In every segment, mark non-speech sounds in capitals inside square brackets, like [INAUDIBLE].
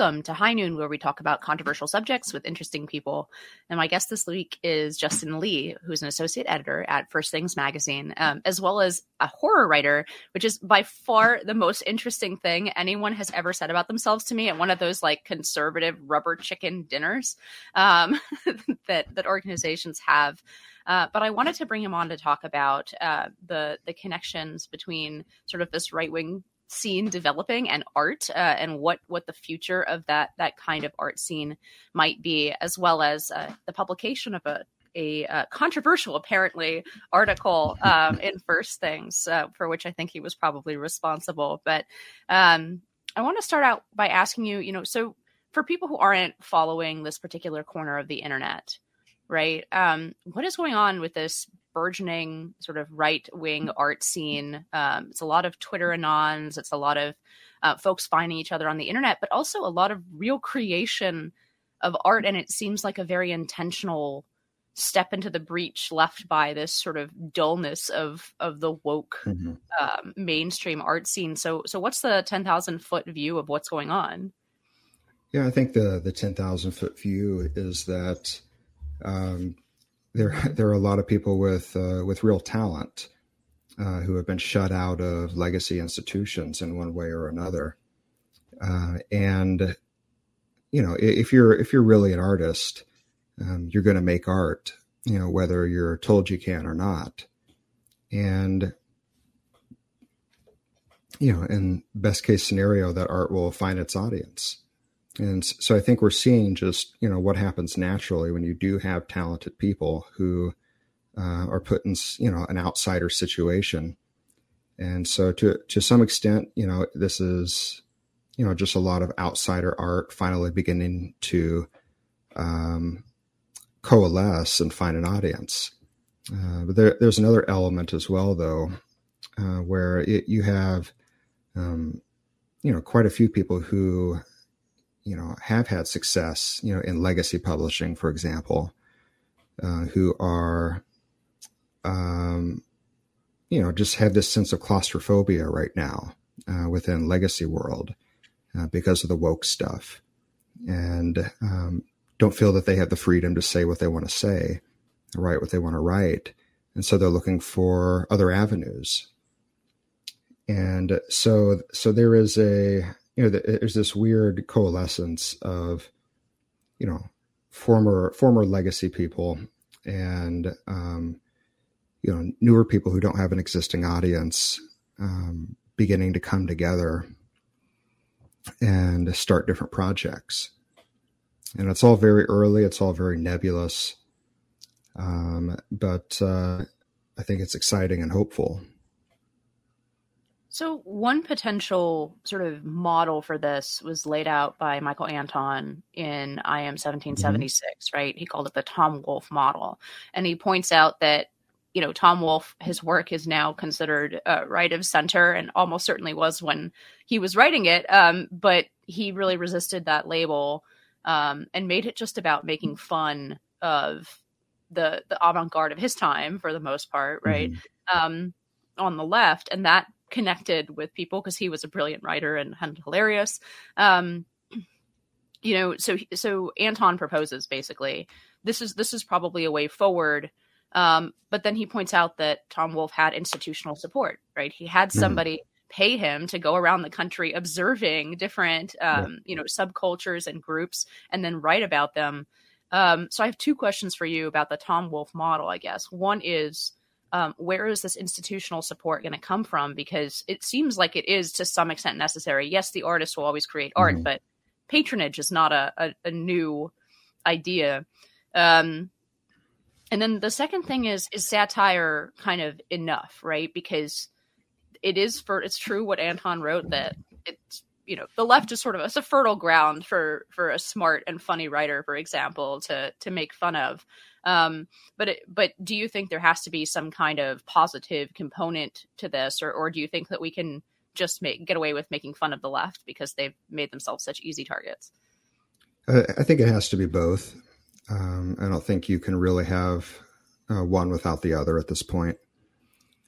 Welcome to High Noon, where we talk about controversial subjects with interesting people. And my guest this week is Justin Lee, who's an associate editor at First Things Magazine, um, as well as a horror writer, which is by far the most interesting thing anyone has ever said about themselves to me at one of those like conservative rubber chicken dinners um, [LAUGHS] that that organizations have. Uh, but I wanted to bring him on to talk about uh, the the connections between sort of this right wing scene developing and art uh, and what what the future of that that kind of art scene might be as well as uh, the publication of a a uh, controversial, apparently, article um, in [LAUGHS] First Things, uh, for which I think he was probably responsible. But um, I want to start out by asking you, you know, so for people who aren't following this particular corner of the internet, right? Um, what is going on with this burgeoning sort of right wing art scene. Um, it's a lot of Twitter anons. It's a lot of uh, folks finding each other on the internet, but also a lot of real creation of art. And it seems like a very intentional step into the breach left by this sort of dullness of of the woke mm-hmm. um, mainstream art scene. So, so what's the ten thousand foot view of what's going on? Yeah, I think the the ten thousand foot view is that um, there [LAUGHS] there are a lot of people with uh, with real talent uh, who have been shut out of legacy institutions in one way or another, uh, and you know if you're if you're really an artist, um, you're going to make art, you know whether you're told you can or not, and you know in best case scenario that art will find its audience and so I think we're seeing just, you know, what happens naturally when you do have talented people who uh, are put in, you know, an outsider situation. And so to, to some extent, you know, this is, you know, just a lot of outsider art finally beginning to um, coalesce and find an audience. Uh, but there, there's another element as well, though, uh, where it, you have, um, you know, quite a few people who you know have had success you know in legacy publishing for example uh, who are um, you know just have this sense of claustrophobia right now uh, within legacy world uh, because of the woke stuff. And um, don't feel that they have the freedom to say what they want to say write what they want to write. And so they're looking for other avenues. And so so there is a you know, there's this weird coalescence of, you know, former former legacy people and um, you know newer people who don't have an existing audience um, beginning to come together and start different projects. And it's all very early. It's all very nebulous, um, but uh, I think it's exciting and hopeful. So, one potential sort of model for this was laid out by Michael Anton in I Am 1776, mm-hmm. right? He called it the Tom Wolfe model. And he points out that, you know, Tom Wolfe, his work is now considered uh, right of center and almost certainly was when he was writing it. Um, but he really resisted that label um, and made it just about making fun of the, the avant garde of his time for the most part, right? Mm-hmm. Um, on the left. And that connected with people because he was a brilliant writer and, and hilarious. Um, you know, so so Anton proposes basically this is this is probably a way forward. Um, but then he points out that Tom Wolfe had institutional support, right? He had mm-hmm. somebody mm-hmm. pay him to go around the country observing different, um, yeah. you know, subcultures and groups, and then write about them. Um, so I have two questions for you about the Tom Wolfe model. I guess one is um, where is this institutional support going to come from? Because it seems like it is to some extent necessary. Yes, the artist will always create art, mm-hmm. but patronage is not a, a, a new idea. Um, and then the second thing is is satire kind of enough, right? Because it is for it's true what Anton wrote that it's you know the left is sort of it's a fertile ground for for a smart and funny writer, for example, to to make fun of. Um, but it, but do you think there has to be some kind of positive component to this, or or do you think that we can just make get away with making fun of the left because they've made themselves such easy targets? I think it has to be both. Um, I don't think you can really have uh, one without the other at this point.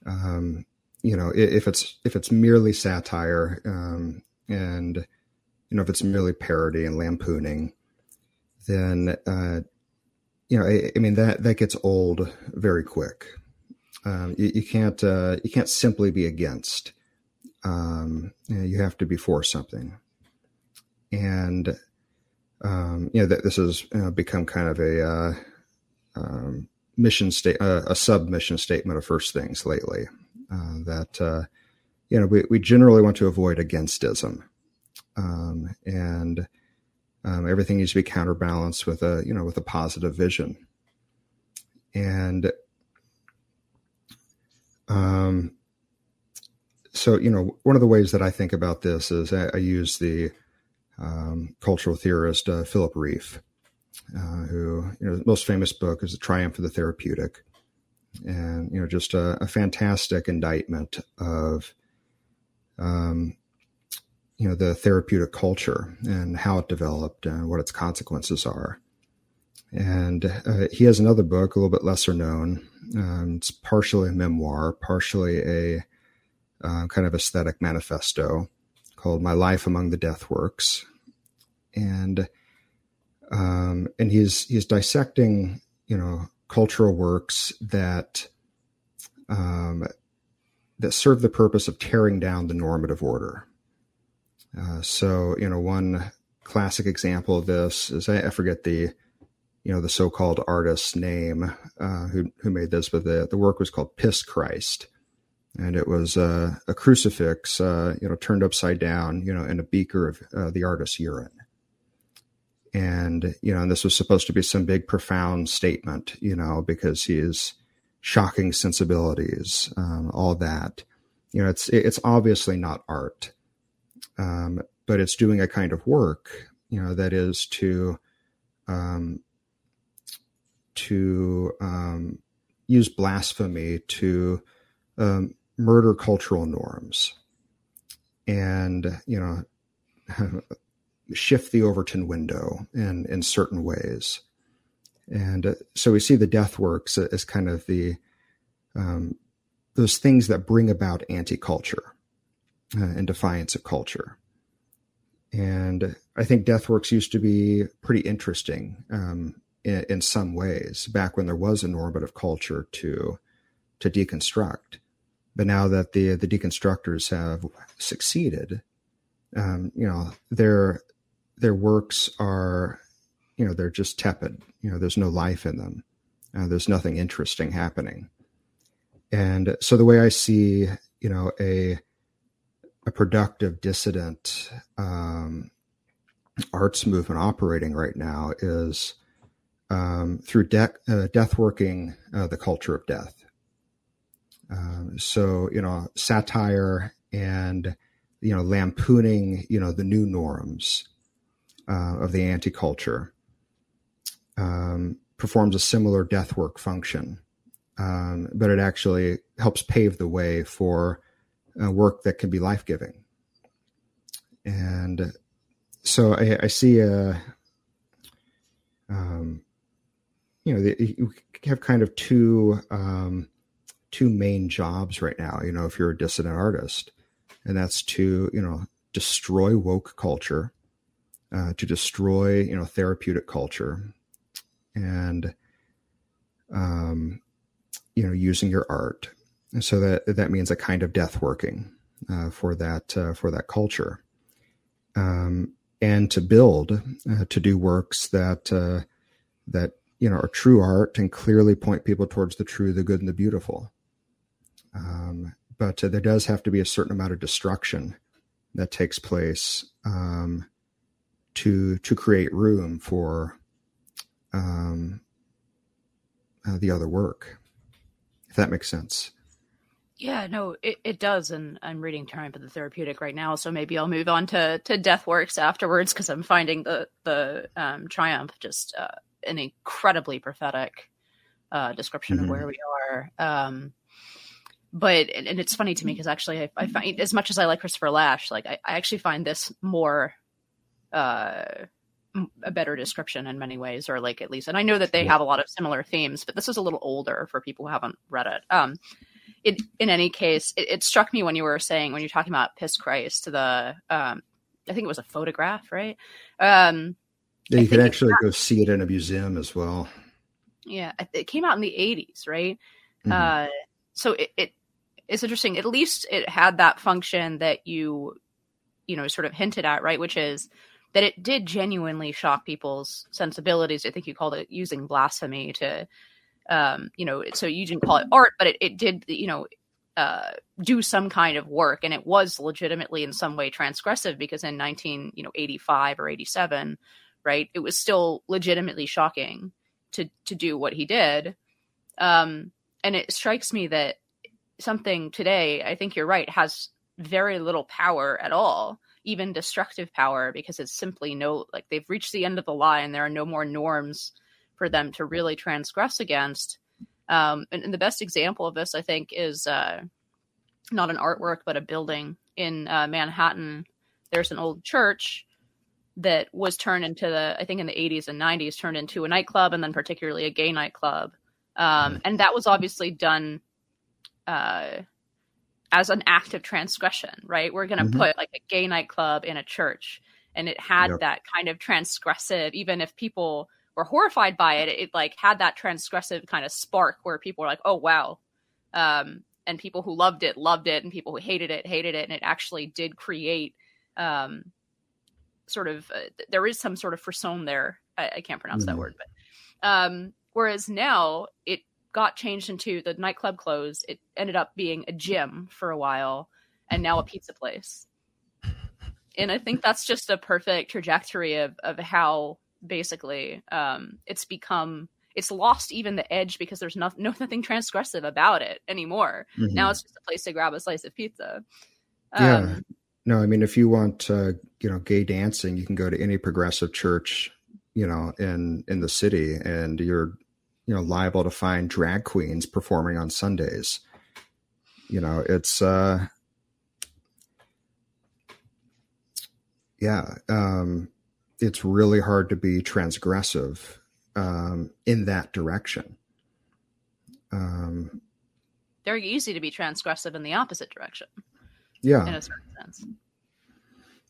Um, you know, if it's if it's merely satire um, and you know, if it's merely parody and lampooning, then uh, you know, I, I, mean that that gets old very quick. Um, you, you, can't uh, you can't simply be against. Um, you, know, you, have to be for something, and um, you know that this has uh, become kind of a uh, um, mission state, uh, a submission statement of first things lately. Uh, that uh, you know we, we generally want to avoid againstism, um, and um, everything needs to be counterbalanced with a you know with a positive vision, and um, so you know one of the ways that I think about this is I, I use the um, cultural theorist uh, Philip Rieff, uh, who you know most famous book is The Triumph of the Therapeutic, and you know just a, a fantastic indictment of um, you know the therapeutic culture and how it developed and what its consequences are. And uh, he has another book, a little bit lesser known. Um, it's partially a memoir, partially a uh, kind of aesthetic manifesto called "My Life Among the Death Works," and um, and he's he's dissecting you know cultural works that um, that serve the purpose of tearing down the normative order uh, so, you know, one classic example of this is I, I forget the, you know, the so-called artist's name uh, who who made this, but the the work was called Piss Christ, and it was uh, a crucifix, uh, you know, turned upside down, you know, in a beaker of uh, the artist's urine. And you know, and this was supposed to be some big, profound statement, you know, because he is shocking sensibilities, um, all that. You know, it's it's obviously not art um, but it's doing a kind of work, you know, that is to um, to um, use blasphemy to um, murder cultural norms, and you know, [LAUGHS] shift the Overton window in in certain ways, and uh, so we see the death works as kind of the um, those things that bring about anti-culture uh, in defiance of culture. And I think Deathworks used to be pretty interesting um, in, in, some ways back when there was a normative culture to to deconstruct. But now that the the deconstructors have succeeded, um, you know their their works are you know they're just tepid. You know there's no life in them. Uh, there's nothing interesting happening. And so the way I see you know a a productive dissident um, arts movement operating right now is um, through de- uh, death working uh, the culture of death. Um, so you know satire and you know lampooning you know the new norms uh, of the anti culture um, performs a similar death work function, um, but it actually helps pave the way for uh, work that can be life giving. And so I, I see a, um, you know, the, you have kind of two um, two main jobs right now. You know, if you're a dissident artist, and that's to you know destroy woke culture, uh, to destroy you know therapeutic culture, and um, you know using your art so that that means a kind of death working uh, for that uh, for that culture, um, and to build uh, to do works that uh, that you know are true art and clearly point people towards the true, the good, and the beautiful. Um, but there does have to be a certain amount of destruction that takes place um, to to create room for um, uh, the other work, if that makes sense. Yeah, no, it, it does, and I'm reading Triumph of the Therapeutic right now, so maybe I'll move on to to Deathworks afterwards because I'm finding the the um, Triumph just uh, an incredibly prophetic uh, description mm-hmm. of where we are. Um, but and, and, it's funny to me because actually I, I, find as much as I like Christopher Lasch, like I, I actually find this more uh, a better description in many ways, or like at least, and I know that they have a lot of similar themes, but this is a little older for people who haven't read it. Um, it, in any case, it, it, struck me when you were saying when you're talking about piss Christ, the um, I think it was a photograph, right? Um, yeah, you could actually go see it in a museum as well. Yeah, it came out in the '80s, right? Mm-hmm. Uh, so it, it it's interesting. At least it had that function that you you know sort of hinted at, right? Which is that it did genuinely shock people's sensibilities. I think you called it using blasphemy to, um, you know, so you didn't call it art, but it, it did, you know, uh, do some kind of work, and it was legitimately in some way transgressive because in 19, you know, 85 or 87, right, it was still legitimately shocking to to do what he did. Um, and it strikes me that something today, I think you're right, has very little power at all even destructive power because it's simply no like they've reached the end of the line. There are no more norms for them to really transgress against. Um, and, and, the best example of this i think is uh, not an artwork but a building in uh, manhattan. There's an old church that was turned into the i think in the 80s and 90s turned into a nightclub and then particularly a gay nightclub. Um, and that was obviously done uh, as an act of transgression, right? We're going to mm-hmm. put like a gay nightclub in a church. And it had yep. that kind of transgressive, even if people were horrified by it, it like had that transgressive kind of spark where people were like, oh, wow. Um, and people who loved it loved it, and people who hated it hated it. And it actually did create um, sort of, uh, there is some sort of frisson there. I, I can't pronounce mm-hmm. that word, but um, whereas now it got changed into the nightclub closed. It ended up being a gym for a while and now a pizza place. And I think that's just a perfect trajectory of, of how basically um, it's become it's lost even the edge because there's no, no nothing transgressive about it anymore. Mm-hmm. Now it's just a place to grab a slice of pizza. Um, yeah. No, I mean, if you want, uh, you know, gay dancing, you can go to any progressive church, you know, in in the city, and you're you know liable to find drag queens performing on Sundays. You know, it's uh yeah, um it's really hard to be transgressive um in that direction. Um very easy to be transgressive in the opposite direction. Yeah. In a certain sense.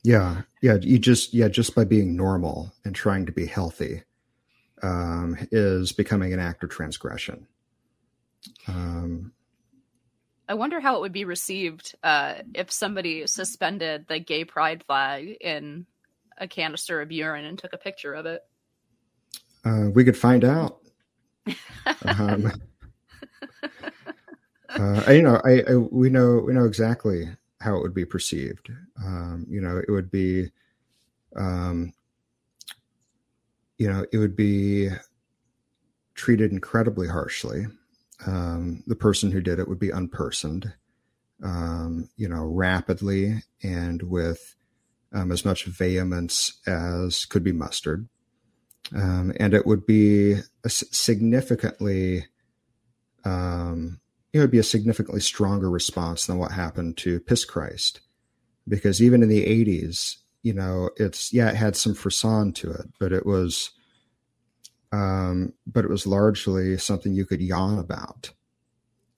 Yeah. Yeah. You just, yeah, just by being normal and trying to be healthy um, is becoming an act of transgression. Um, I wonder how it would be received uh, if somebody suspended the gay pride flag in a canister of urine and took a picture of it. Uh, we could find out. [LAUGHS] um, uh, you know, I, I, we know we know exactly how it would be perceived. Um, you know, it would be um, you know, it would be treated incredibly harshly. Um, the person who did it would be unpersoned, um, you know, rapidly and with um, as much vehemence as could be mustered. Um, and it would be significantly, um, it would be a significantly stronger response than what happened to Piss Christ. Because even in the 80s, you know, it's yeah, it had some frisson to it, but it was, um, but it was largely something you could yawn about.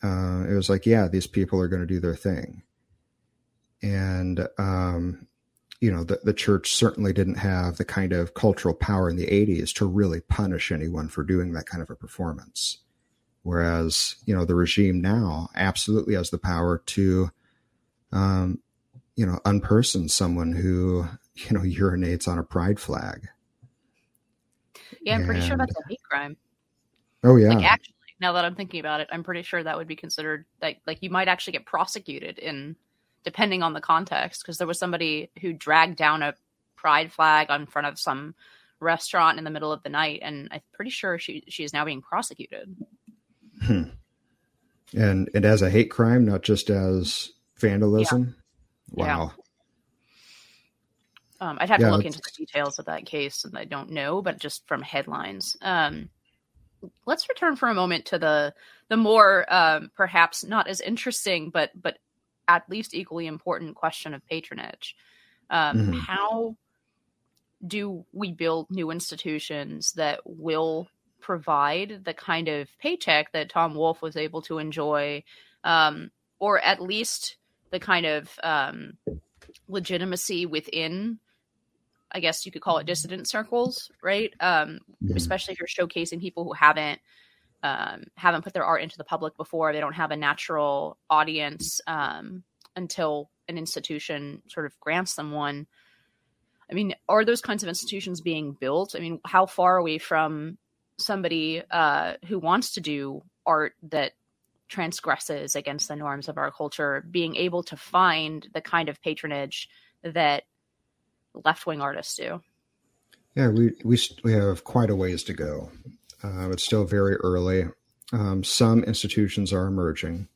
Uh, it was like, yeah, these people are going to do their thing, and um, you know, the the church certainly didn't have the kind of cultural power in the '80s to really punish anyone for doing that kind of a performance. Whereas, you know, the regime now absolutely has the power to um, you know, unperson someone who, you know, [LAUGHS] urinates on a pride flag. Yeah, I'm and, pretty sure that's a hate crime. Oh yeah. Like, actually, now that I'm thinking about it, I'm pretty sure that would be considered like like you might actually get prosecuted in depending on the context because there was somebody who dragged down a pride flag in front of some restaurant in the middle of the night and I'm pretty sure she she is now being prosecuted. Hmm. And and as a hate crime, not just as vandalism. Wow. Yeah. Um, I'd have yeah, to look into the details of that case, and I don't know, but just from headlines. Um, let's return for a moment to the the more um, perhaps not as interesting, but but at least equally important question of patronage. Um, mm-hmm. How do we build new institutions that will provide the kind of paycheck that Tom Wolfe was able to enjoy, um, or at least the kind of um, legitimacy within I guess you could call it dissident circles, right? Um, mm-hmm. Especially if you're showcasing people who haven't um, haven't put their art into the public before. They don't have a natural audience um, until an institution sort of grants them one. I mean, are those kinds of institutions being built? I mean, how far are we from somebody uh, who wants to do art that transgresses against the norms of our culture being able to find the kind of patronage that left wing artists do? Yeah, we, we, we have quite a ways to go. Uh, it's still very early. Um, some institutions are emerging.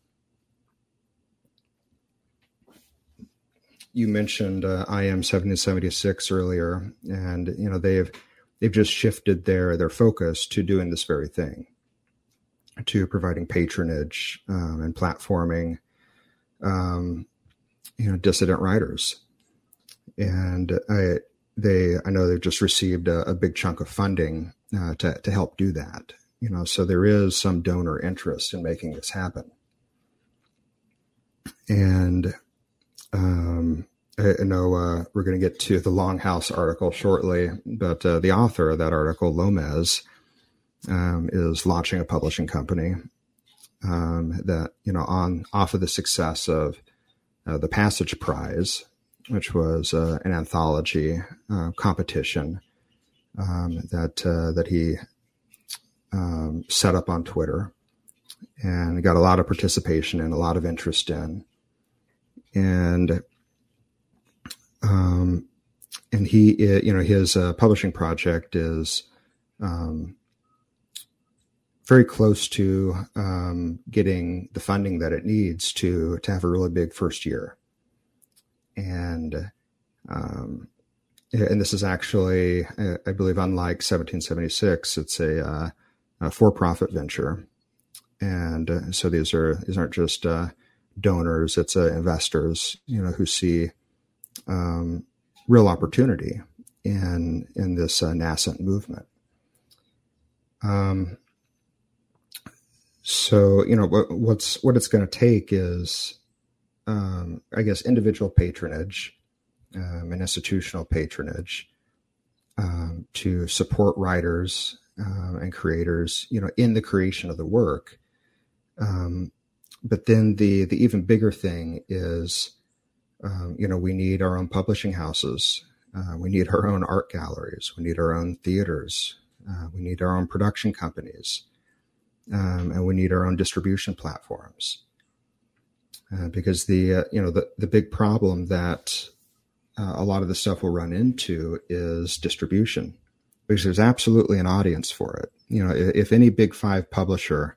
You mentioned uh, IM 1776 earlier, and you know they've they've just shifted their their focus to doing this very thing, to providing patronage um, and platforming, um, you know, dissident writers, and I they I know they've just received a, a big chunk of funding uh, to to help do that. You know, so there is some donor interest in making this happen, and um, I know uh, we're going to get to the Longhouse article shortly, but uh, the author of that article, Lomez, um, is launching a publishing company um, that you know on off of the success of uh, the Passage Prize, which was uh, an anthology uh, competition um, that uh, that he um, set up on Twitter and got a lot of participation and a lot of interest in. And um, and he, you know, his uh, publishing project is um, very close to um, getting the funding that it needs to to have a really big first year. And um, and this is actually, I believe, unlike 1776, it's a, uh, a for-profit venture, and uh, so these are these aren't just uh, donors; it's uh, investors, you know, who see um, real opportunity in in this uh, nascent movement. Um, so you know what, what's what it's going to take is, um, I guess, individual patronage um, and institutional patronage um, to support writers uh, and creators, you know, in the creation of the work. Um, but then the the even bigger thing is, um, you know, we need our own publishing houses. Uh, we need our own art galleries. We need our own theaters. Uh, we need our own production companies, um, and we need our own distribution platforms. Uh, because the uh, you know the the big problem that uh, a lot of the stuff we'll run into is distribution because there's absolutely an audience for it. You know, if, if any big five publisher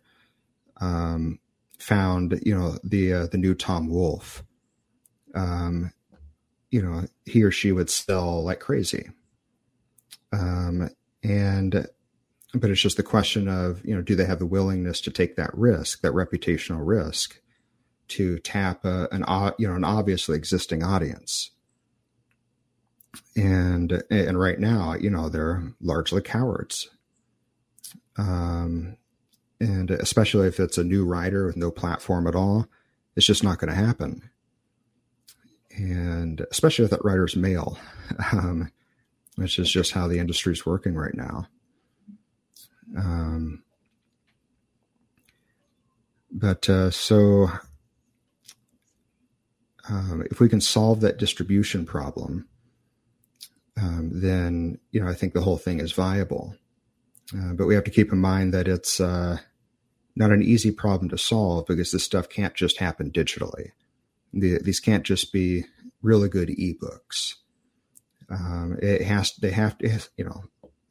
um, found, you know, the uh, the new Tom Wolfe, um, you know, he or she would sell like crazy. Um, and but it's just the question of, you know, do they have the willingness to take that risk, that reputational risk, to tap a, an you know an obviously existing audience? and and right now, you know, they're largely cowards. Um, and especially if it's a new writer with no platform at all, it's just not going to happen. And especially if that writer's male, [LAUGHS] um, which is just how the industry's working right now. Um, but uh, so um, if we can solve that distribution problem, um, then you know I think the whole thing is viable. Uh, but we have to keep in mind that it's uh, not an easy problem to solve because this stuff can't just happen digitally. The, these can't just be really good ebooks. Um, it has they have to you know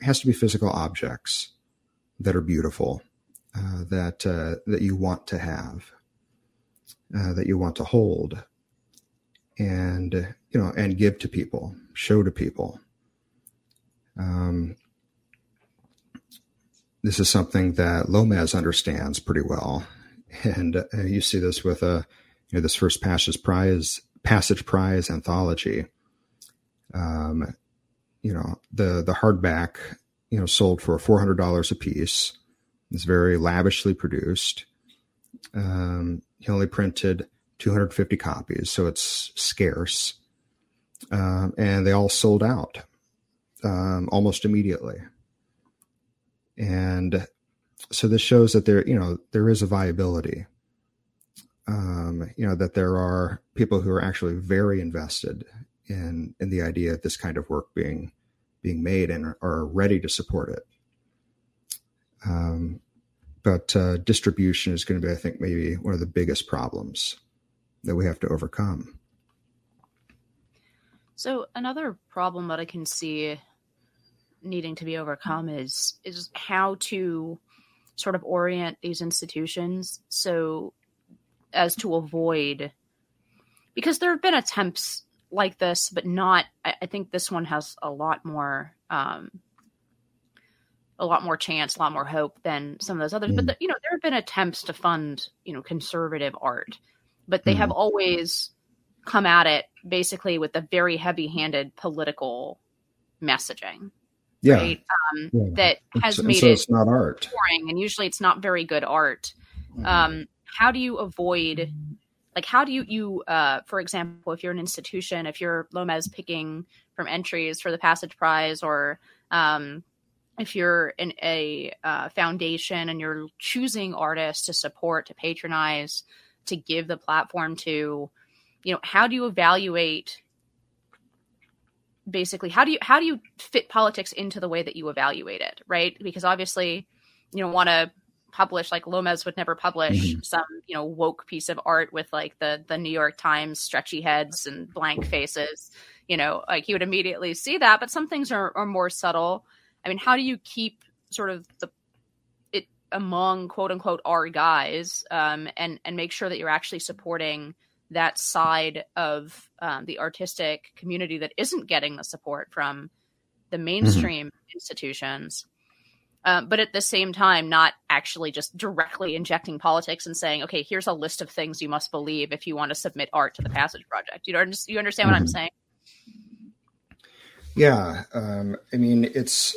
has to be physical objects that are beautiful uh, that uh, that you want to have uh, that you want to hold and you know and give to people show to people um, this is something that Lomez understands pretty well, and uh, you see this with a uh, you know this first passage prize passage prize anthology. Um, you know the the hardback you know sold for four hundred dollars a piece. It's very lavishly produced. Um, he only printed 250 copies, so it's scarce. Um, and they all sold out. um, almost immediately. And so this shows that there, you know, there is a viability. Um, you know, that there are people who are actually very invested in in the idea of this kind of work being being made and are, ready to support it. Um, but uh, distribution is going to be, I think, maybe one of the biggest problems that we have to overcome. So another problem that I can see needing to be overcome is is how to sort of orient these institutions so as to avoid because there have been attempts like this, but not. I, I think this one has a lot more, um, a lot more chance, a lot more hope than some of those others. Mm. But the, you know, there have been attempts to fund, you know, conservative art, but they mm. have always come at it basically with a very heavy-handed political messaging. Yeah. Right? Um, yeah. That has it's, made so it it's not art. boring, and usually it's not very good art. Um, how do you avoid like how do you you uh, for example if you're an institution if you're lomez picking from entries for the passage prize or um, if you're in a uh, foundation and you're choosing artists to support to patronize to give the platform to you know how do you evaluate basically how do you how do you fit politics into the way that you evaluate it right? Because obviously you don't want to publish like Lomez would never publish mm-hmm. some you know woke piece of art with like the the New York Times stretchy heads and blank faces. You know, like he would immediately see that. But some things are, are more subtle. I mean, how do you keep sort of the it among quote unquote our guys um, and and make sure that you're actually supporting that side of um, the artistic community that isn't getting the support from the mm-hmm. mainstream mm-hmm. institutions um, but at the same time, not actually just directly injecting politics and saying, okay, here's a list of things you must believe if you want to submit art to the Passage Project. You know, you understand what mm-hmm. I'm saying? Yeah, um, I mean, it's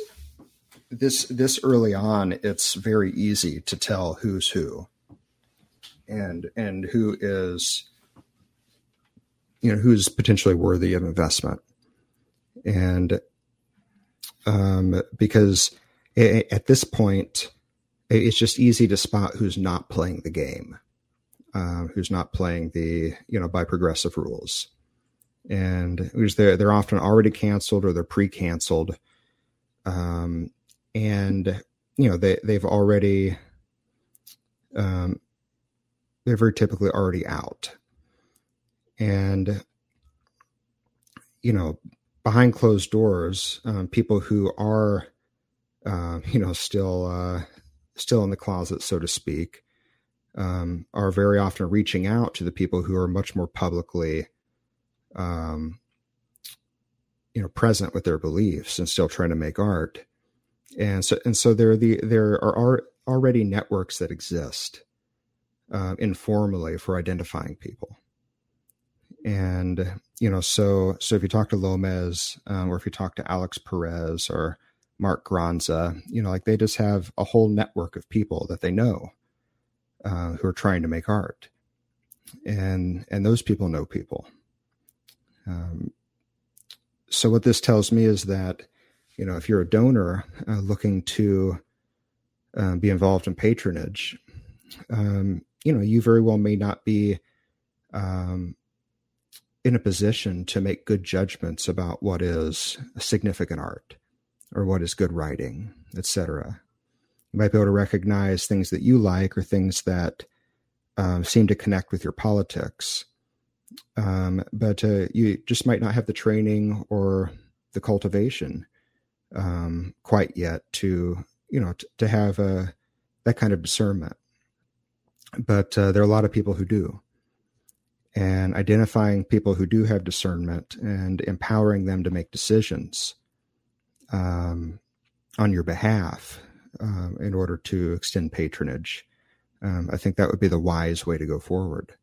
this this early on. It's very easy to tell who's who, and and who is, you know, who's potentially worthy of investment, and um, because at this point, it's just easy to spot who's not playing the game, uh, who's not playing the you know by progressive rules, and they're they're often already canceled or they're pre-canceled, um, and you know they they've already um, they're very typically already out, and you know behind closed doors, um, people who are uh, you know, still uh, still in the closet, so to speak, um, are very often reaching out to the people who are much more publicly, um, you know, present with their beliefs and still trying to make art. And so, and so there, are the there are already networks that exist uh, informally for identifying people. And you know, so so if you talk to Lomez, um, or if you talk to Alex Perez, or Mark Granza, you know, like they just have a whole network of people that they know uh, who are trying to make art, and and those people know people. Um, so what this tells me is that, you know, if you're a donor uh, looking to uh, be involved in patronage, um, you know, you very well may not be um, in a position to make good judgments about what is significant art or what is good writing, etc. You might be able to recognize things that you like or things that um, seem to connect with your politics. Um, but uh, you just might not have the training or the cultivation um, quite yet to, you know, t- to have uh, that kind of discernment. But uh, there are a lot of people who do. And identifying people who do have discernment and empowering them to make decisions um, on your behalf um, in order to extend patronage. Um, I think that would be the wise way to go forward.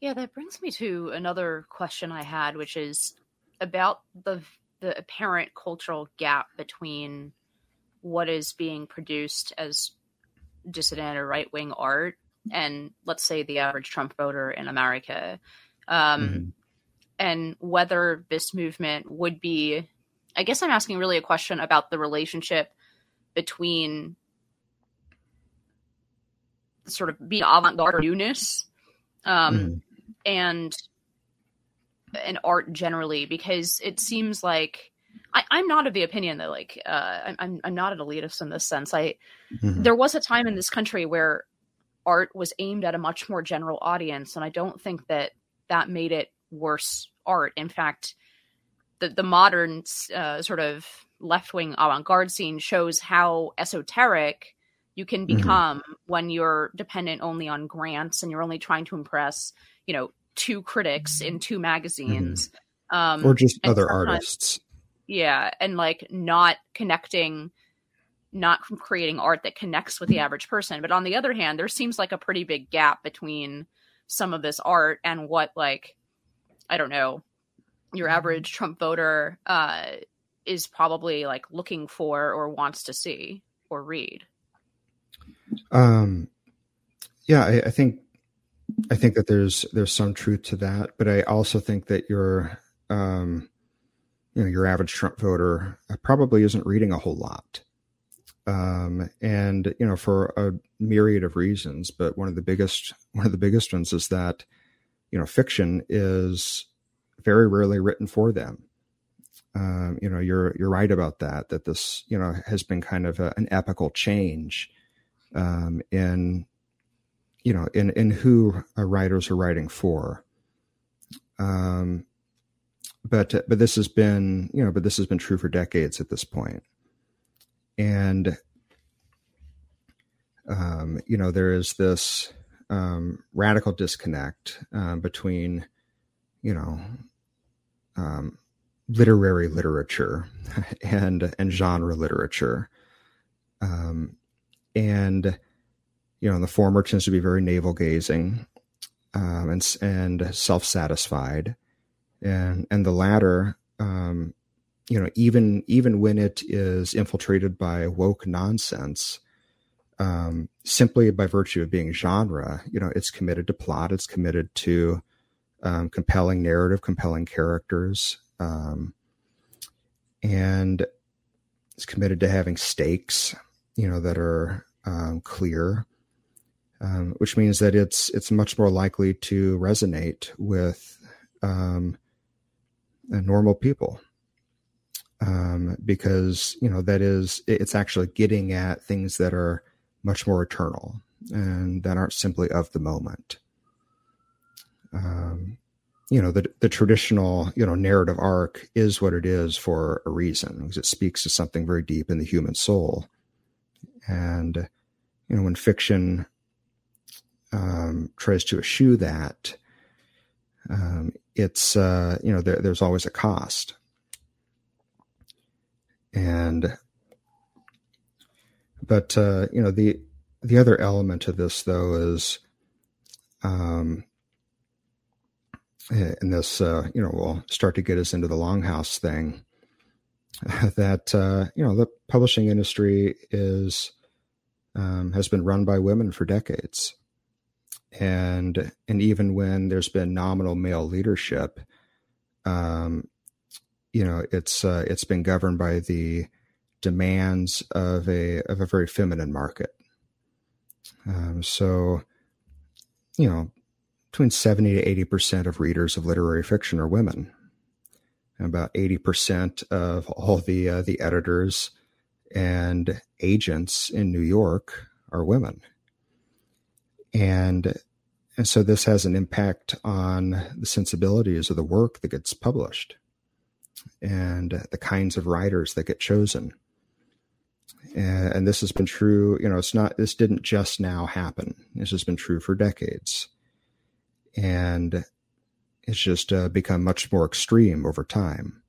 Yeah, that brings me to another question I had, which is about the the apparent cultural gap between what is being produced as dissident or right wing art and let's say the average Trump voter in America, um, mm-hmm. and whether this movement would be I guess I'm asking really a question about the relationship between sort of being avant-garde or newness um, mm. and and art generally because it seems like I, am not of the opinion that like uh, I'm I'm not an elitist in this sense. I mm-hmm. there was a time in this country where art was aimed at a much more general audience, and I don't think that that made it worse art. In fact, the the modern uh, sort of left wing avant garde scene shows how esoteric you can mm-hmm. become mm-hmm. when you're dependent only on grants and you're only trying to impress you know two critics in two magazines mm-hmm. um, or just other artists yeah and like not connecting not creating art that connects with the average person but on the other hand there seems like a pretty big gap between some of this art and what like i don't know your average trump voter uh is probably like looking for or wants to see or read um, yeah, I, I think I think that there's there's some truth to that, but I also think that your um, you know your average Trump voter probably isn't reading a whole lot, um, and you know for a myriad of reasons. But one of the biggest one of the biggest ones is that you know fiction is very rarely written for them. Um, you know you're you're right about that. That this you know has been kind of a, an epical change um, in you know in in who writers are writing for. Um, but but this has been you know but this has been true for decades at this point, and um, you know there is this um, radical disconnect um, between you know um, literary literature [LAUGHS] and and genre literature. Um, and you know the former tends to be very navel gazing um, and and self satisfied, and and the latter, um, you know, even even when it is infiltrated by woke nonsense, um, simply by virtue of being genre, you know, it's committed to plot, it's committed to um, compelling narrative, compelling characters, um, and it's committed to having stakes you know that are um, clear, um, which means that it's it's much more likely to resonate with um, normal people um, because you know that is it's actually getting at things that are much more eternal and that aren't simply of the moment. Um, you know the the traditional you know narrative arc is what it is for a reason because it speaks to something very deep in the human soul and, you know, when fiction um, tries to eschew that, um, it's, uh, you know, there, there's always a cost. And, but, uh, you know, the, the other element of this though is, um, and this, uh, you know, will start to get us into the longhouse thing [LAUGHS] that, uh, you know, the publishing industry is, um, has been run by women for decades. And and even when there's been nominal male leadership, um, you know, it's uh, it's been governed by the demands of a of a very feminine market. Um, so, you know, between seventy to eighty percent of readers of literary fiction are women. About eighty percent of all the uh, the editors and agents in New York are women. And and so this has an impact on the sensibilities of the work that gets published and the kinds of writers that get chosen. And this has been true, you know, it's not, this didn't just now happen. This has been true for decades. And it's just uh, become much more extreme over time.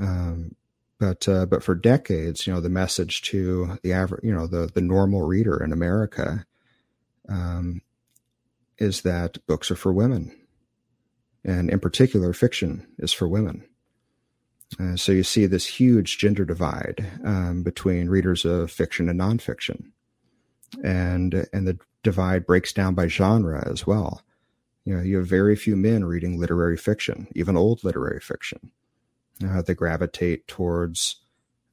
Um, but uh, but for decades, you know, the message to the average, you know, the the normal reader in America, um, is that books are for women, and in particular, fiction is for women. Uh, so you see this huge gender divide um, between readers of fiction and nonfiction, and and the divide breaks down by genre as well. You know, you have very few men reading literary fiction, even old literary fiction Uh, they gravitate towards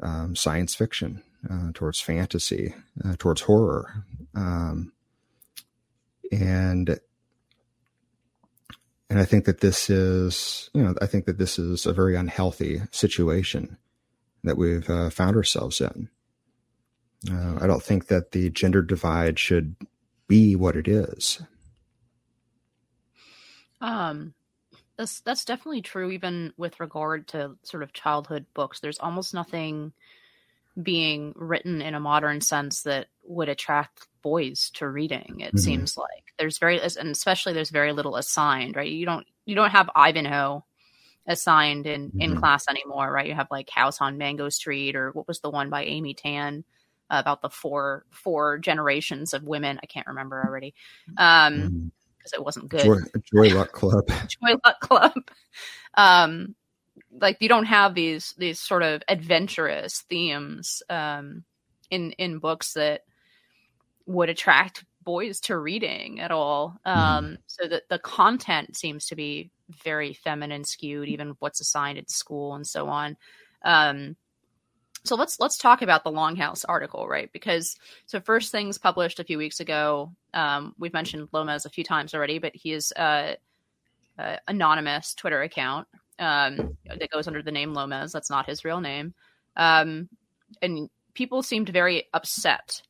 um, science fiction, uh, towards fantasy, uh, towards horror, um, and and I think that this is, you know, I think that this is a very unhealthy situation that we've uh, found ourselves in. Uh, I don't think that the gender divide should be what it is. Um, that's that's definitely true. Even with regard to sort of childhood books, there's almost nothing being written in a modern sense that would attract boys to reading. It mm-hmm. seems like there's very, and especially there's very little assigned. Right? You don't you don't have Ivanhoe assigned in mm-hmm. in class anymore, right? You have like House on Mango Street, or what was the one by Amy Tan about the four four generations of women? I can't remember already. Um, mm-hmm because it wasn't good. Joy, Joy Luck Club. [LAUGHS] Joy Luck Club. Um, like you don't have these these sort of adventurous themes um, in in books that would attract boys to reading at all. Um, mm. So that the content seems to be very feminine skewed, even what's assigned at school and so on. Um, so let's let's talk about the Longhouse article, right? Because so first things published a few weeks ago. Um, we've mentioned Lomez a few times already, but he is a, a anonymous Twitter account um, that goes under the name Lomez. That's not his real name, um, and people seemed very upset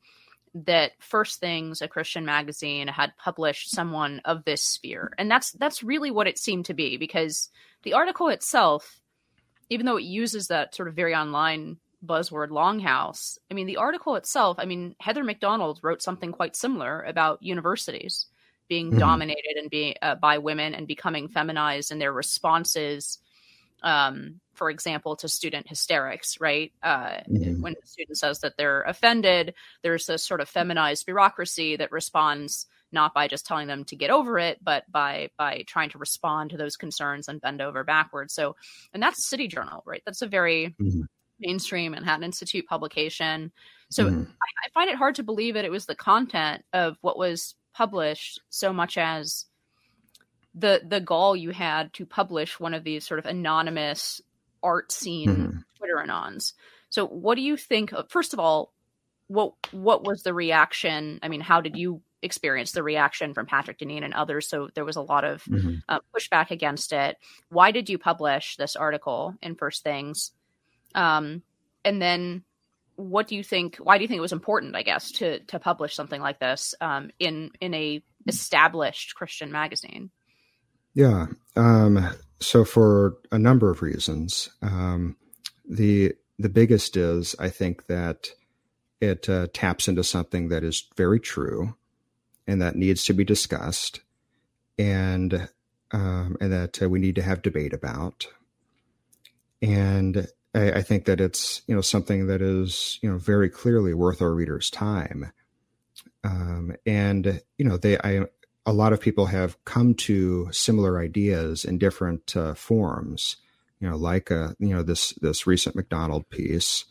that First Things, a Christian magazine, had published someone of this sphere, and that's that's really what it seemed to be because the article itself, even though it uses that sort of very online buzzword longhouse. I mean, the article itself, I mean, Heather Mac Donald wrote something quite similar about universities being mm-hmm. dominated and being uh, by women and becoming feminized in their responses um, for example, to student hysterics, right? Uh, mm-hmm. When a student says that they're offended, there's this sort of feminized bureaucracy that responds not by just telling them to get over it, but by by trying to respond to those concerns and bend over backwards. So, and that's City Journal, right? That's a very mm-hmm mainstream Manhattan Institute publication. So mm. I, I, find it hard to believe that it was the content of what was published so much as the the gall you had to publish one of these sort of anonymous art scene mm. Twitter anons. So what do you think of, first of all, what what was the reaction? I mean, how did you experience the reaction from Patrick Deneen and others? So there was a lot of mm-hmm. uh, pushback against it. Why did you publish this article in First Things? Um, and then what do you think why do you think it was important i guess to to publish something like this um, in in a established christian magazine? Yeah um, so for a number of reasons. Um, the the biggest is i think that it uh, taps into something that is very true and that needs to be discussed and um, and that uh, we need to have debate about. And I, I, think that it's you know something that is you know very clearly worth our readers' time, um, and you know they I a lot of people have come to similar ideas in different uh, forms, you know, like uh, you know this this recent Mac Donald piece,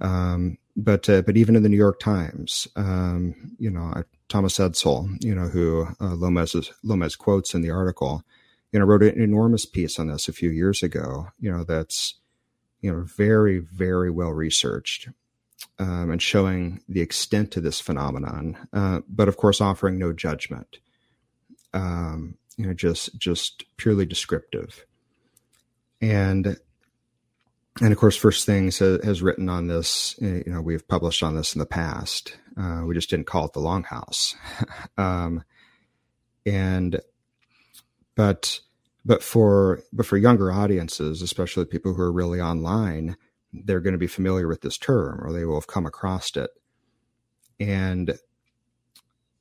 um, but uh, but even in the New York Times, um, you know, Thomas Edsall you know, who uh, Lomez Lomez quotes in the article, you know, wrote an enormous piece on this a few years ago. You know, that's you know, very, very well researched um, and showing the extent to this phenomenon, uh, but of course offering no judgment. Um, you know, just just purely descriptive. And and of course, First Things has, has written on this. You know, we've published on this in the past. Uh, we just didn't call it the Longhouse. [LAUGHS] um, and but but for but for younger audiences, especially people who are really online, they're going to be familiar with this term or they will have come across it. And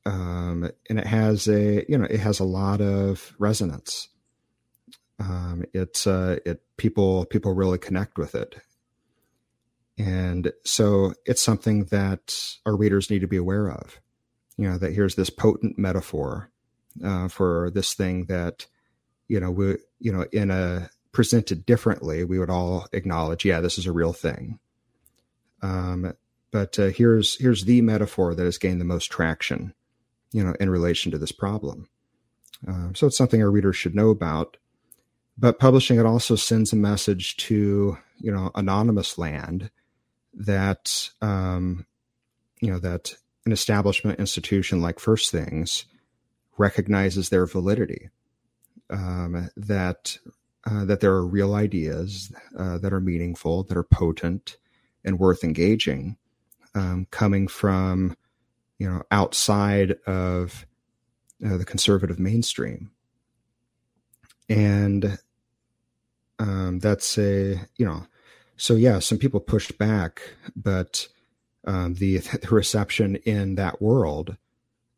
um, and it has a you know it has a lot of resonance. Um, it's uh, it people people really connect with it, and so it's something that our readers need to be aware of. You know that here's this potent metaphor uh, for this thing that you know, we, you know, in a presented differently, we would all acknowledge, yeah, this is a real thing. Um, but uh, here's here's the metaphor that has gained the most traction, you know, in relation to this problem. Uh, so it's something our readers should know about. but publishing it also sends a message to you know anonymous land that um, you know that an establishment institution like First Things recognizes their validity, um, that uh, that there are real ideas uh, that are meaningful, that are potent, and worth engaging, um, coming from you know outside of uh, the conservative mainstream, and um, that's a you know so yeah, some people pushed back, but um, the [LAUGHS] the reception in that world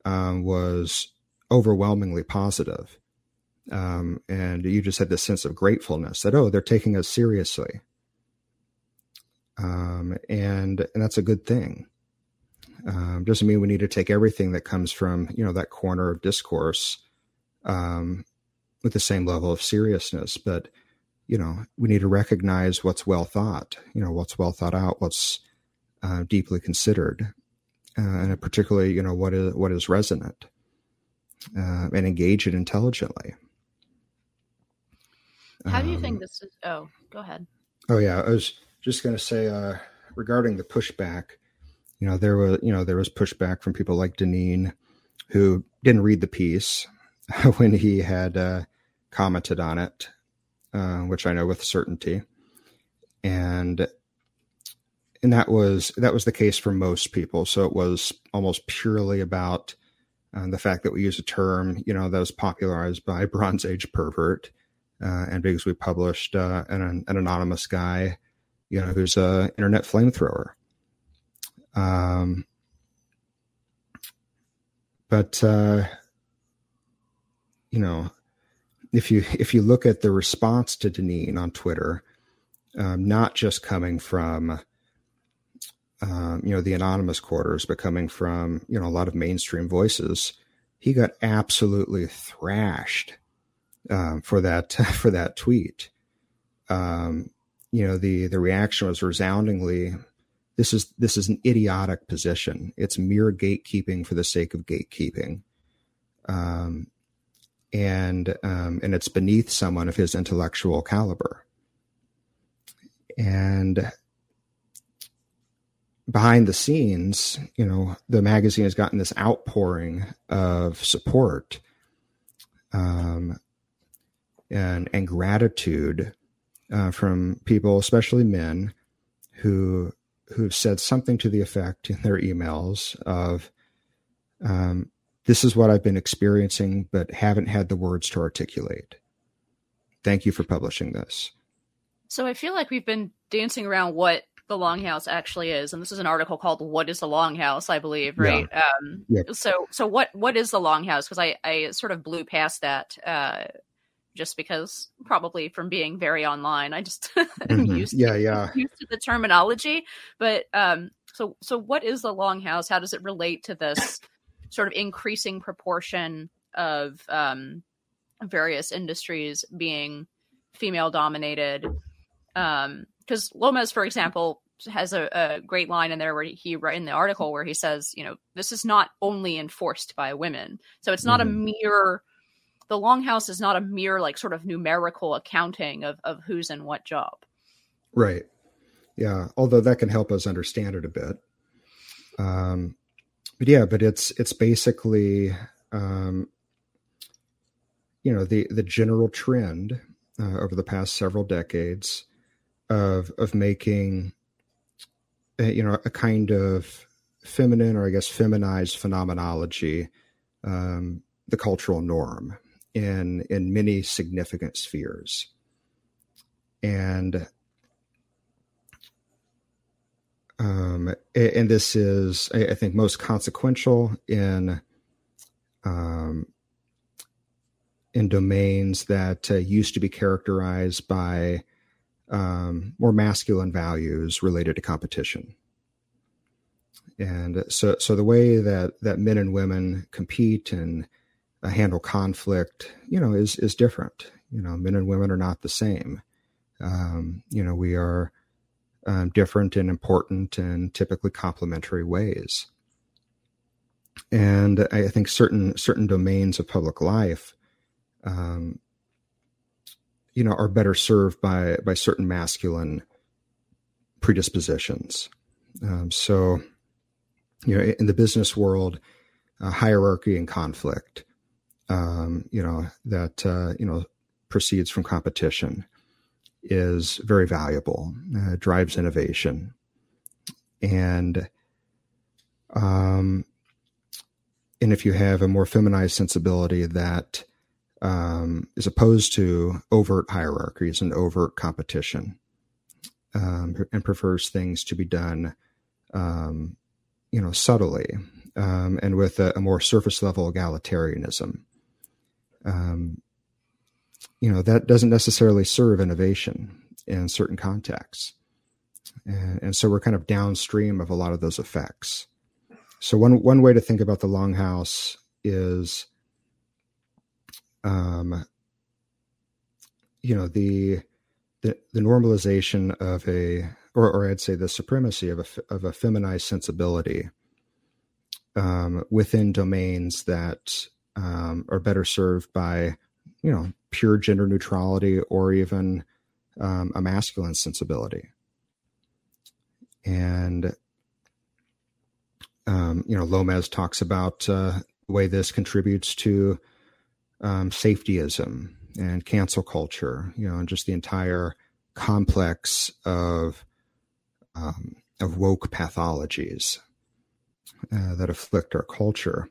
um, was overwhelmingly positive. Um, and you just had this sense of gratefulness that oh, they're taking us seriously, um, and and that's a good thing. Um, doesn't mean we need to take everything that comes from you know that corner of discourse um, with the same level of seriousness, but you know we need to recognize what's well thought, you know what's well thought out, what's uh, deeply considered, uh, and particularly you know what is what is resonant, uh, and engage it intelligently. How do you um, think this is? Oh, go ahead. Oh yeah, I was just going to say uh, regarding the pushback. You know, there was you know there was pushback from people like Deneen, who didn't read the piece [LAUGHS] when he had uh, commented on it, uh, which I know with certainty, and and that was that was the case for most people. So it was almost purely about uh, the fact that we use a term, you know, that was popularized by [LAUGHS] Bronze Age pervert, uh, and because we published uh, an, an, anonymous guy, you know, who's a internet flamethrower. Um, but uh, you know, if you if you look at the response to Deneen on Twitter, um, not just coming from um, you know, the anonymous quarters, but coming from, you know, a lot of mainstream voices, he got absolutely thrashed um, for that [LAUGHS] for that tweet. Um, you know, the the reaction was resoundingly, "This is this is an idiotic position. It's mere gatekeeping for the sake of gatekeeping." Um, and um, and it's beneath someone of his intellectual caliber. And behind the scenes, you know, the magazine has gotten this outpouring of support um, and and gratitude uh, from people, especially men, who who've said something to the effect in their emails of, um, "This is what I've been experiencing, but haven't had the words to articulate. Thank you for publishing this." So I feel like we've been dancing around what the longhouse actually is and this is an article called what is the longhouse i believe right yeah. um yeah. so so what what is the longhouse because i i sort of blew past that uh just because probably from being very online i just [LAUGHS] mm-hmm. used yeah to, yeah [LAUGHS] used to the terminology but um so so what is the longhouse how does it relate to this [COUGHS] sort of increasing proportion of um various industries being female dominated um because Lomez, for example, has a, a, great line in there where he wrote in the article where he says, you know, this is not only enforced by women, so it's not mm-hmm. a mere. The longhouse is not a mere like sort of numerical accounting of of who's in what job. Right. Yeah. Although that can help us understand it a bit. Um, but yeah, but it's it's basically um, you know the the general trend uh, over the past several decades of of making a, you know a kind of feminine or I guess feminized phenomenology um, the cultural norm in in many significant spheres, and um, and this is I think most consequential in um, in domains that uh, used to be characterized by um, more masculine values related to competition. And so, so the way that, that men and women compete and handle conflict, you know, is, is different. You know, men and women are not the same. Um, you know, we are um, different and important and typically complementary ways. And I think certain certain domains of public life um, you know, are better served by by certain masculine predispositions. Um, so, you know, in the business world, uh, hierarchy and conflict, um, you know, that uh, you know proceeds from competition is very valuable, uh, drives innovation, and um, and if you have a more feminized sensibility that um, is opposed to overt hierarchies and overt competition, um, and prefers things to be done, um, you know, subtly um, and with a, a, more surface level egalitarianism. Um, you know, that doesn't necessarily serve innovation in certain contexts. And, and so we're kind of downstream of a lot of those effects. So one one way to think about the longhouse is, um, you know, the, the the normalization of a, or, or I'd say the supremacy of a of a feminized sensibility um, within domains that um, are better served by, you know, pure gender neutrality or even um, a masculine sensibility. And um, you know, Lomez talks about uh, the way this contributes to um, safetyism and cancel culture, you know, and just the entire complex of um, of woke pathologies uh, that afflict our culture.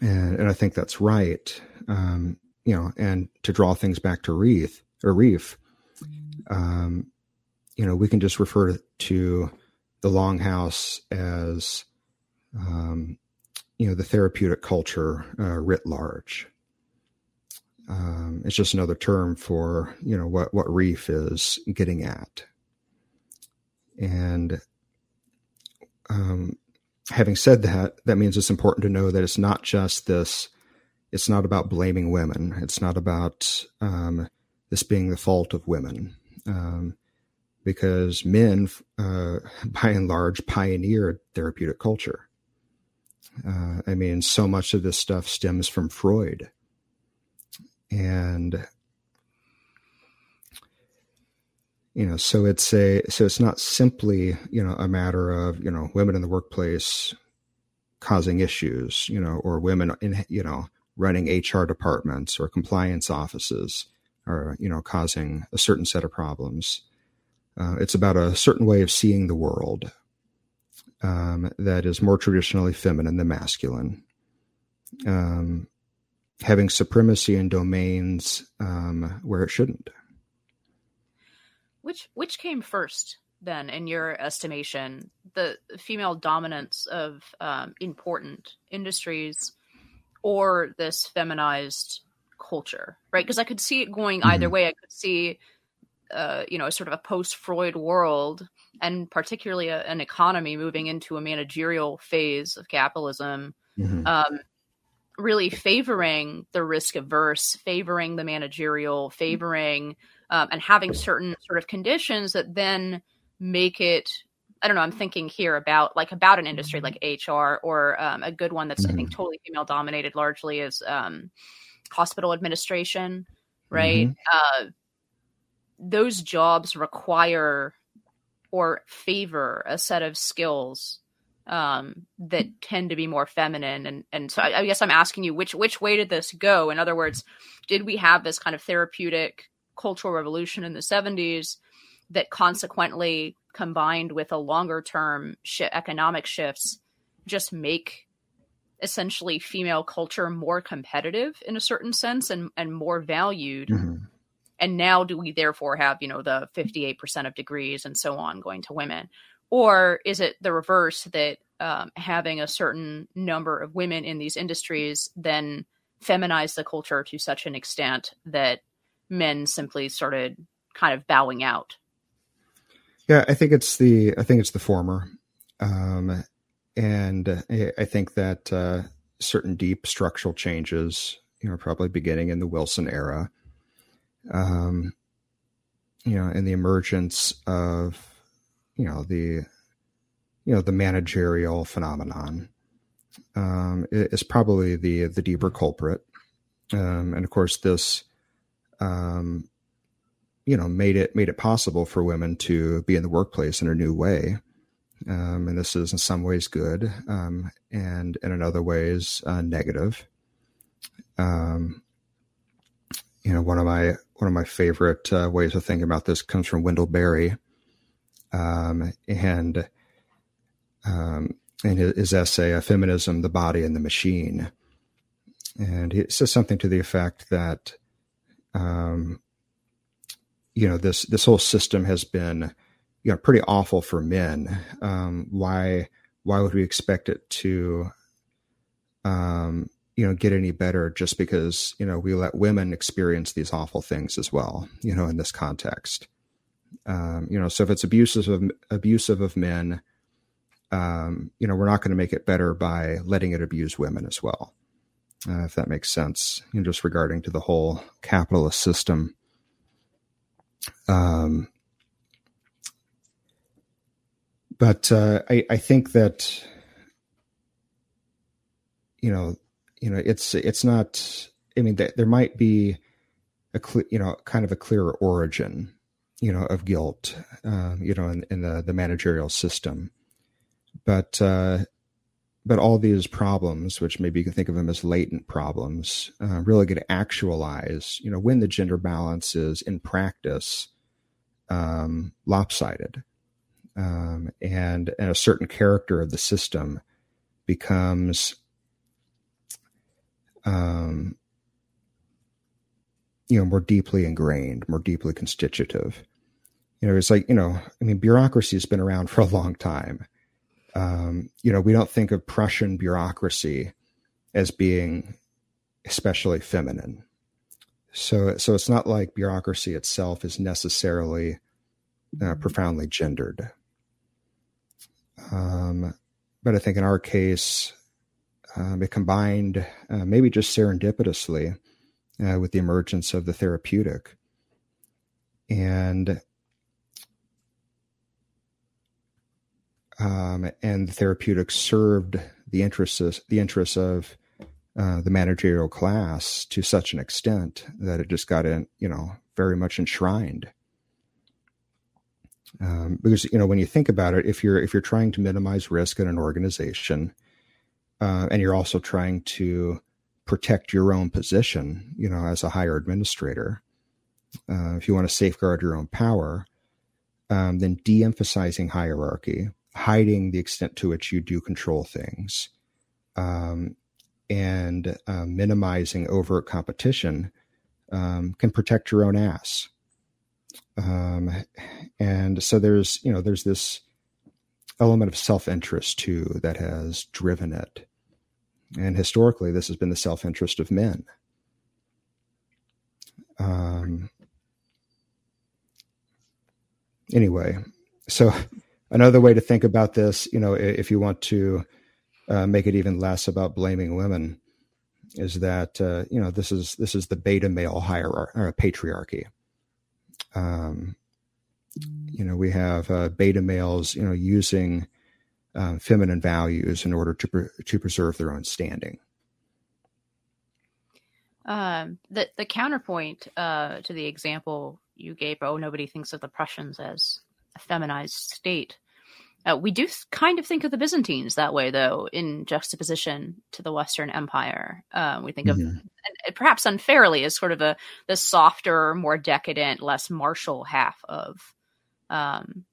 And, and I think that's right. Um, you know, and to draw things back to Rieff or Rieff, um, you know, we can just refer to the longhouse as um, you know the therapeutic culture uh, writ large. Um, it's just another term for you know what what Rieff is getting at, and um, having said that, that means it's important to know that it's not just this. It's not about blaming women. It's not about um, this being the fault of women. Um, because men, uh, [LAUGHS] by and large, pioneered therapeutic culture. Uh, I mean, so much of this stuff stems from Freud. And, you know, so it's a, so it's not simply, you know, a matter of, you know, women in the workplace causing issues, you know, or women in, you know, running HR departments or compliance offices or, you know, causing a certain set of problems uh, it's about a certain way of seeing the world um, that is more traditionally feminine than masculine. Um, having supremacy in domains um, where it shouldn't. Which which came first then, in your estimation, the female dominance of um, important industries, or this feminized culture, right? Because I could see it going either mm-hmm. way. I could see uh, you know, sort of a post-Freud world, and particularly a, an economy moving into a managerial phase of capitalism, mm-hmm. um, really favoring the risk averse, favoring the managerial, favoring um, and having certain sort of conditions that then make it. I don't know. I'm thinking here about like about an industry like HR or um, a good one that's mm-hmm. I think mm-hmm. totally female dominated largely is um, hospital administration, right? Mm-hmm. Uh, those jobs require or favor a set of skills um, that tend to be more feminine. And and so I, I, guess I'm asking you which which way did this go? In other words, did we have this kind of therapeutic cultural revolution in the 70s that consequently combined with a longer term sh- economic shifts just make essentially female culture more competitive in a certain sense and and more valued mm-hmm and now do we therefore have you know the 58% of degrees and so on going to women or is it the reverse that um, having a certain number of women in these industries then feminized the culture to such an extent that men simply started kind of bowing out? Yeah i think it's the i think it's the former. Um, and i think that uh, certain deep structural changes you know probably beginning in the wilson era. Um, you know, and the emergence of, you know, the, you know, the managerial phenomenon um, is probably the the deeper culprit. Um, and of course, this um, you know, made it made it possible for women to be in the workplace in a new way. Um, and this is in some ways good, um, and, and in other ways uh, negative. Um, you know, one of my one of my favorite uh, ways of thinking about this comes from Wendell Berry, um, and um, in his essay "Feminism: The Body and the Machine," and he says something to the effect that um, you know this this whole system has been you know pretty awful for men. Um, why why would we expect it to um, you know get any better just because you know we let women experience these awful things as well? You know in this context. Um, you know, so if it's abusive of abusive of men, um, you know, we're not going to make it better by letting it abuse women as well. Uh, if that makes sense, you know, just regarding to the whole capitalist system. Um, but uh, I, I think that you know, you know, it's it's not. I mean, th- there might be a cl- you know, kind of a clearer origin, you know, of guilt, um, you know, in, in, the the managerial system, but uh, but all these problems, which maybe you can think of them as latent problems, uh, really get actualized, you know, when the gender balance is in practice um, lopsided. Um, and, and a certain character of the system becomes um, you know more deeply ingrained more deeply constitutive you know it's like you know i mean bureaucracy has been around [LAUGHS] for a long time um, you know, we don't think of Prussian bureaucracy as being especially feminine. So, so it's not like bureaucracy itself is necessarily uh, profoundly gendered. Um, but I think in our case, um, it combined uh, maybe just serendipitously uh, with the emergence of the therapeutic. And um, and the therapeutic served the interests the interests of uh, the managerial class to such an extent that it just got in, you know, very much enshrined. Um, because you know, when you think about it, if you're if you're trying to minimize risk in an organization, uh, and you're also trying to protect your own position, you know, as a higher administrator, uh, if you want to safeguard your own power, um, then de-emphasizing hierarchy hiding the extent to which you do control things, um, and uh, minimizing overt competition um, can protect your own ass. Um, and so there's you know there's this element of self-interest too that has driven it, and historically this has been the self-interest of men. Um, anyway, so another way to think about this, you know, if you want to uh, make it even less about blaming women, is that uh, you know this is this is the beta male hierarchy or patriarchy. Um, you know, we have uh, beta males, you know, using uh, feminine values in order to pre- to preserve their own standing. Um, the the counterpoint uh, to the example you gave, oh, nobody thinks of the Prussians as a feminized state. Uh, we do kind of think of the Byzantines that way, though, in juxtaposition to the Western Empire. Uh, we think mm-hmm. of, and perhaps unfairly, as sort of a the softer, more decadent, less martial half of. Um,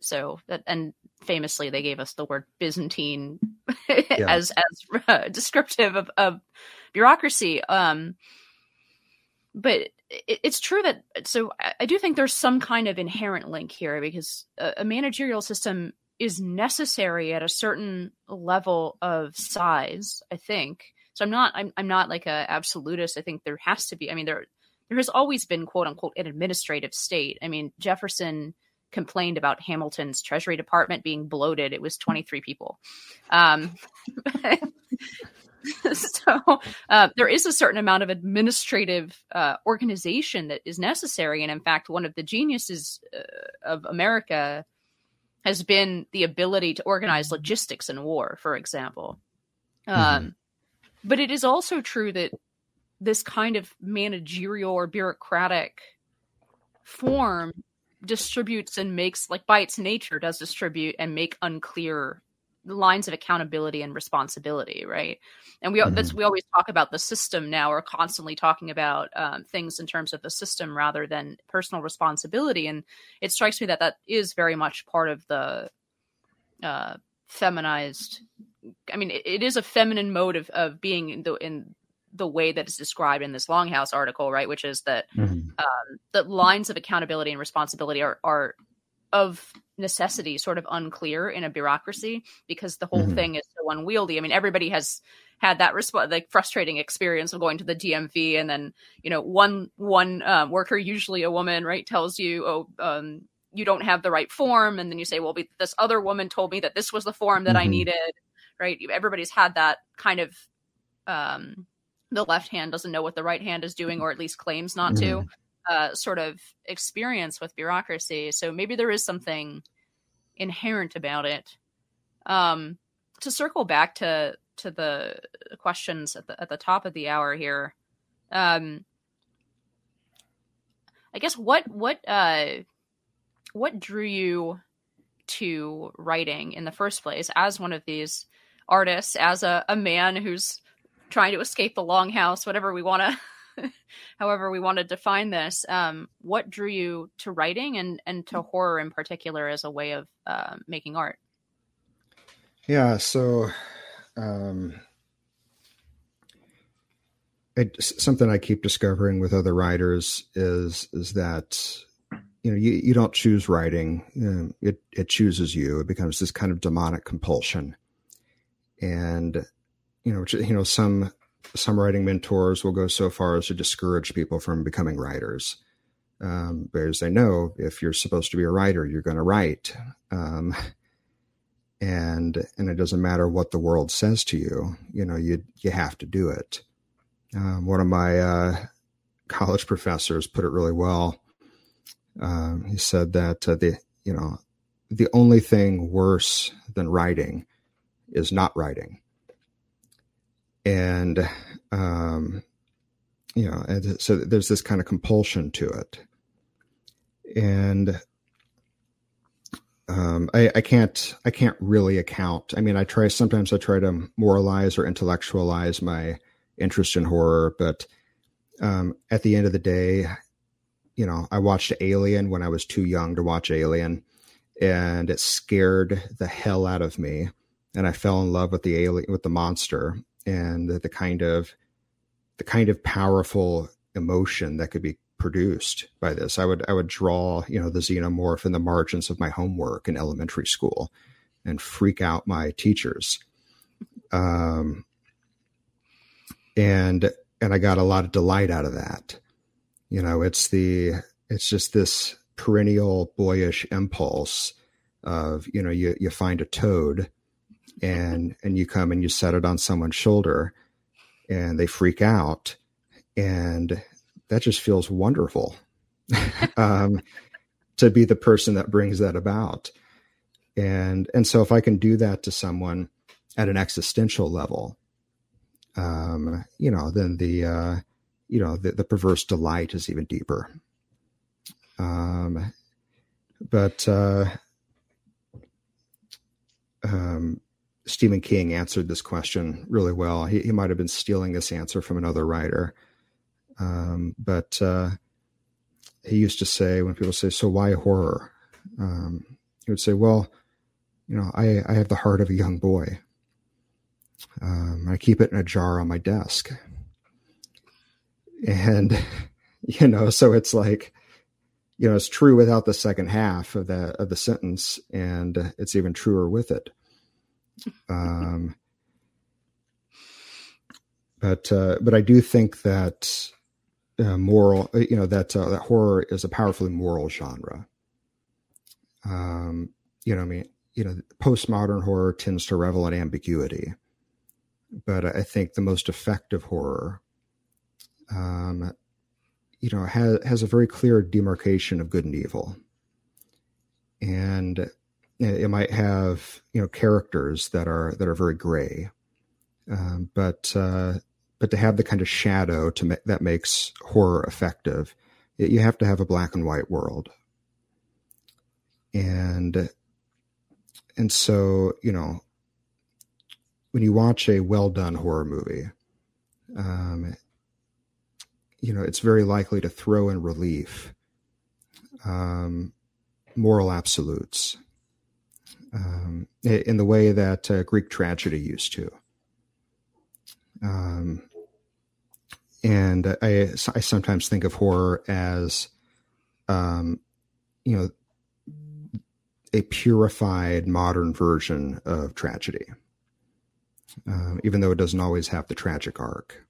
so that, and famously, they gave us the word Byzantine [LAUGHS] as as uh, descriptive of, of bureaucracy. Um, but it, it's true that so I do think there's some kind of inherent link here because a, a managerial system is necessary at a certain level of size. I think so. I'm not. I'm. I'm not like a absolutist. I think there has to be. I mean, there there has always been quote unquote an administrative state. I mean, Jefferson complained about Hamilton's Treasury Department being bloated. It was 23 people. Um, [LAUGHS] so uh, there is a certain amount of administrative uh, organization that is necessary. And in fact, one of the geniuses uh, of America has been the ability to organize logistics in war, for example. Mm-hmm. Um, but it is also true that this kind of managerial or bureaucratic form distributes and makes like by its nature does distribute and make unclear lines of accountability and responsibility right and we mm-hmm. that's we always talk about the system now we're constantly talking about um, things in terms of the system rather than personal responsibility and it strikes me that that is very much part of the uh, feminized i mean it, it is a feminine mode of, of being in the in the way that is described in this longhouse article right which is that mm-hmm. um, the lines of accountability and responsibility are are of necessity sort of unclear in a bureaucracy because the whole mm-hmm. thing is so unwieldy. I mean, everybody has had that resp- like frustrating experience of going to the DMV and then you know one one um, worker, usually a woman, right, tells you, oh. Um, you don't have the right form and then you say well this other woman told me that this was the form that mm-hmm. i needed right everybody's had that kind of um the left hand doesn't know what the right hand is doing or at least claims not mm-hmm. to uh, sort of experience with bureaucracy. So maybe there is something inherent about it. Um, to circle back to to the questions at the at the top of the hour here, um, I guess what what uh, what drew you to writing in the first place as one of these artists, as a, a man who's trying to escape the longhouse, whatever we want to [LAUGHS] however we want to define this um, what drew you to writing and and to horror in particular as a way of uh, making art? Yeah so um, it, something i keep discovering with other writers is is that you know you, you don't choose writing you know, it it chooses you. It becomes this kind of demonic compulsion. And you know you know some some writing mentors will go so far as to discourage people from becoming writers um, because they know if you're supposed to be a writer, you're going to write, um, and and it doesn't matter what the world says to you. You know, you you have to do it. Um, one of my uh, college professors put it really well. Um, he said that uh, the you know the only thing worse than writing is not writing and um, you know, and so there's this kind of compulsion to it, and um, I, I, can't I can't really account. I mean, I try sometimes I try to moralize or intellectualize my interest in horror, but um, at the end of the day, you know, I watched Alien when I was too young to watch Alien, and it scared the hell out of me, and I fell in love with the alien with the monster, and the, the kind of the kind of powerful emotion that could be produced by this. I would I would draw, you know, the xenomorph in the margins of my homework in elementary school and freak out my teachers. Um and and I got a lot of delight out of that. You know, it's the it's just this perennial boyish impulse of, you know, you you find a toad and and you come and you set it on someone's shoulder and they freak out. And that just feels wonderful [LAUGHS] um, to be the person that brings that about. And and so if i can do that to someone at an existential level um, you know then the uh, you know the, the perverse delight is even deeper. Um, but uh, um, Stephen King answered this question really well. He, he might have been stealing this answer from another writer. Um, but uh, he used to say, when people say, So why horror? Um, he would say, Well, you know, I, I have the heart of a young boy. Um, I keep it in a jar on my desk. And, [LAUGHS] you know, so it's like, you know, it's true without the second half of that of the sentence, and it's even truer with it. Um, but uh, but I do think that uh, moral, you know, that uh, that horror is a powerfully moral genre. Um, you know, I mean, you know, postmodern horror tends to revel in ambiguity, but I think the most effective horror, um, you know, has has a very clear demarcation of good and evil, and it might have you know characters that are that are very gray, um, but uh, but to have the kind of shadow to ma- that makes horror effective, it, you have to have a black and white world. And and so you know when you watch a well done horror movie, um, you know it's very likely to throw in relief um, moral absolutes um, in the way that uh, Greek tragedy used to. Um, and I, I sometimes think of horror as, um, you know, a purified modern version of tragedy, um, even though it doesn't always have the tragic arc.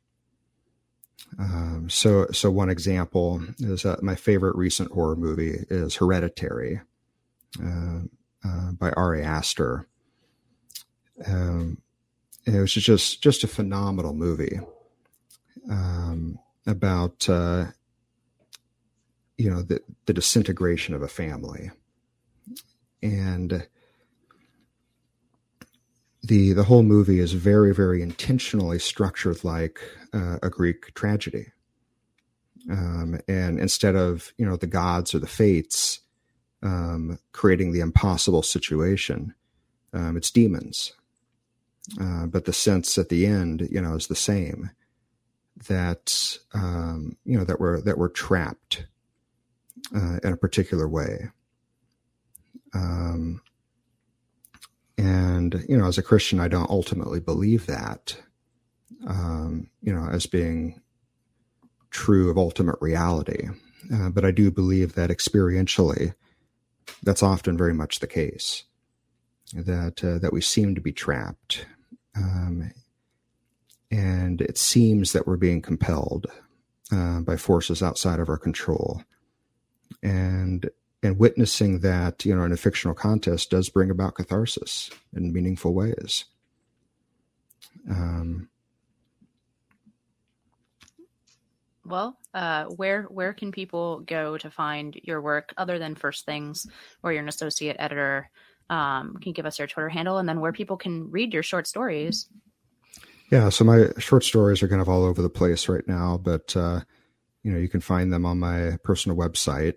Um, so, so one example is uh, my favorite recent horror movie is Hereditary uh, uh, by Ari Aster. Um, it was just just a phenomenal movie um, about uh, you know the the disintegration of a family and the the whole movie is very very intentionally structured like uh, a Greek tragedy. Um, and instead of you know the gods or the fates um, creating the impossible situation, um, it's demons. Uh, but the sense at the end, you know, is the same. That um, you know that we're that we're trapped uh, in a particular way. Um, and, you know, as a Christian, I don't ultimately believe that, um, you know, as being true of ultimate reality. Uh, but I do believe that experientially, that's often very much the case. That uh, that we seem to be trapped, um, and it seems that we're being compelled uh, by forces outside of our control. And and witnessing that, you know, in a fictional contest does bring about catharsis in meaningful ways. Um, well, uh, where where can people go to find your work other than First Things, or you're an associate editor? Um, can you give us your Twitter handle, and then where people can read your short stories? Yeah, so my short stories are kind of all over the place right now, but uh, you know you can find them on my personal website,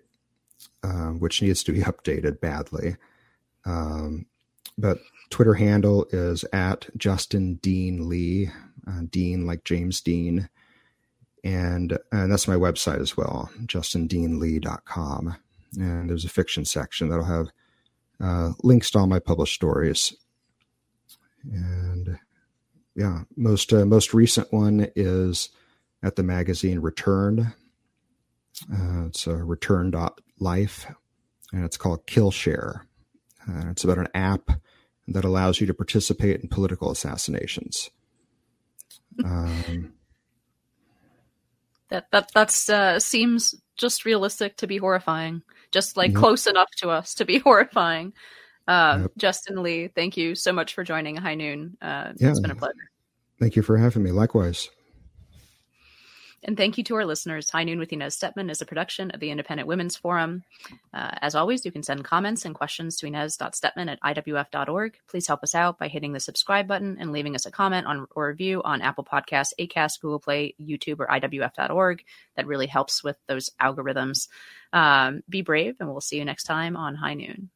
um, which needs to be [LAUGHS] updated badly. Um, but Twitter handle is at Justin Dean Lee, uh, Dean like James Dean. And, and that's my website as well, justindeanlee.com. And there's a fiction section that'll have uh, links to all my published stories. And yeah, most uh, most recent one is at the magazine Return. Uh, it's a return.life, and it's called Killshare. Uh, it's about an app that allows you to participate in political assassinations. Um, that that that's uh, seems just realistic to be horrifying, just like yep. close enough to us to be [LAUGHS] horrifying. Uh, yep. Justin Lee, thank you so much for joining High Noon. Uh, yeah. It's been a pleasure. Thank you for having me. Likewise. And thank you to our listeners. High Noon with Inez Stepman is a production of the Independent Women's Forum. Uh, as always, you can send comments and questions to inez.stepman at iwf.org. Please help us out by hitting the subscribe button and leaving us a comment on or review on Apple Podcasts, Acast, Google Play, YouTube, or iwf.org. That really helps with those algorithms. Um, be brave, and we'll see you next time on High Noon.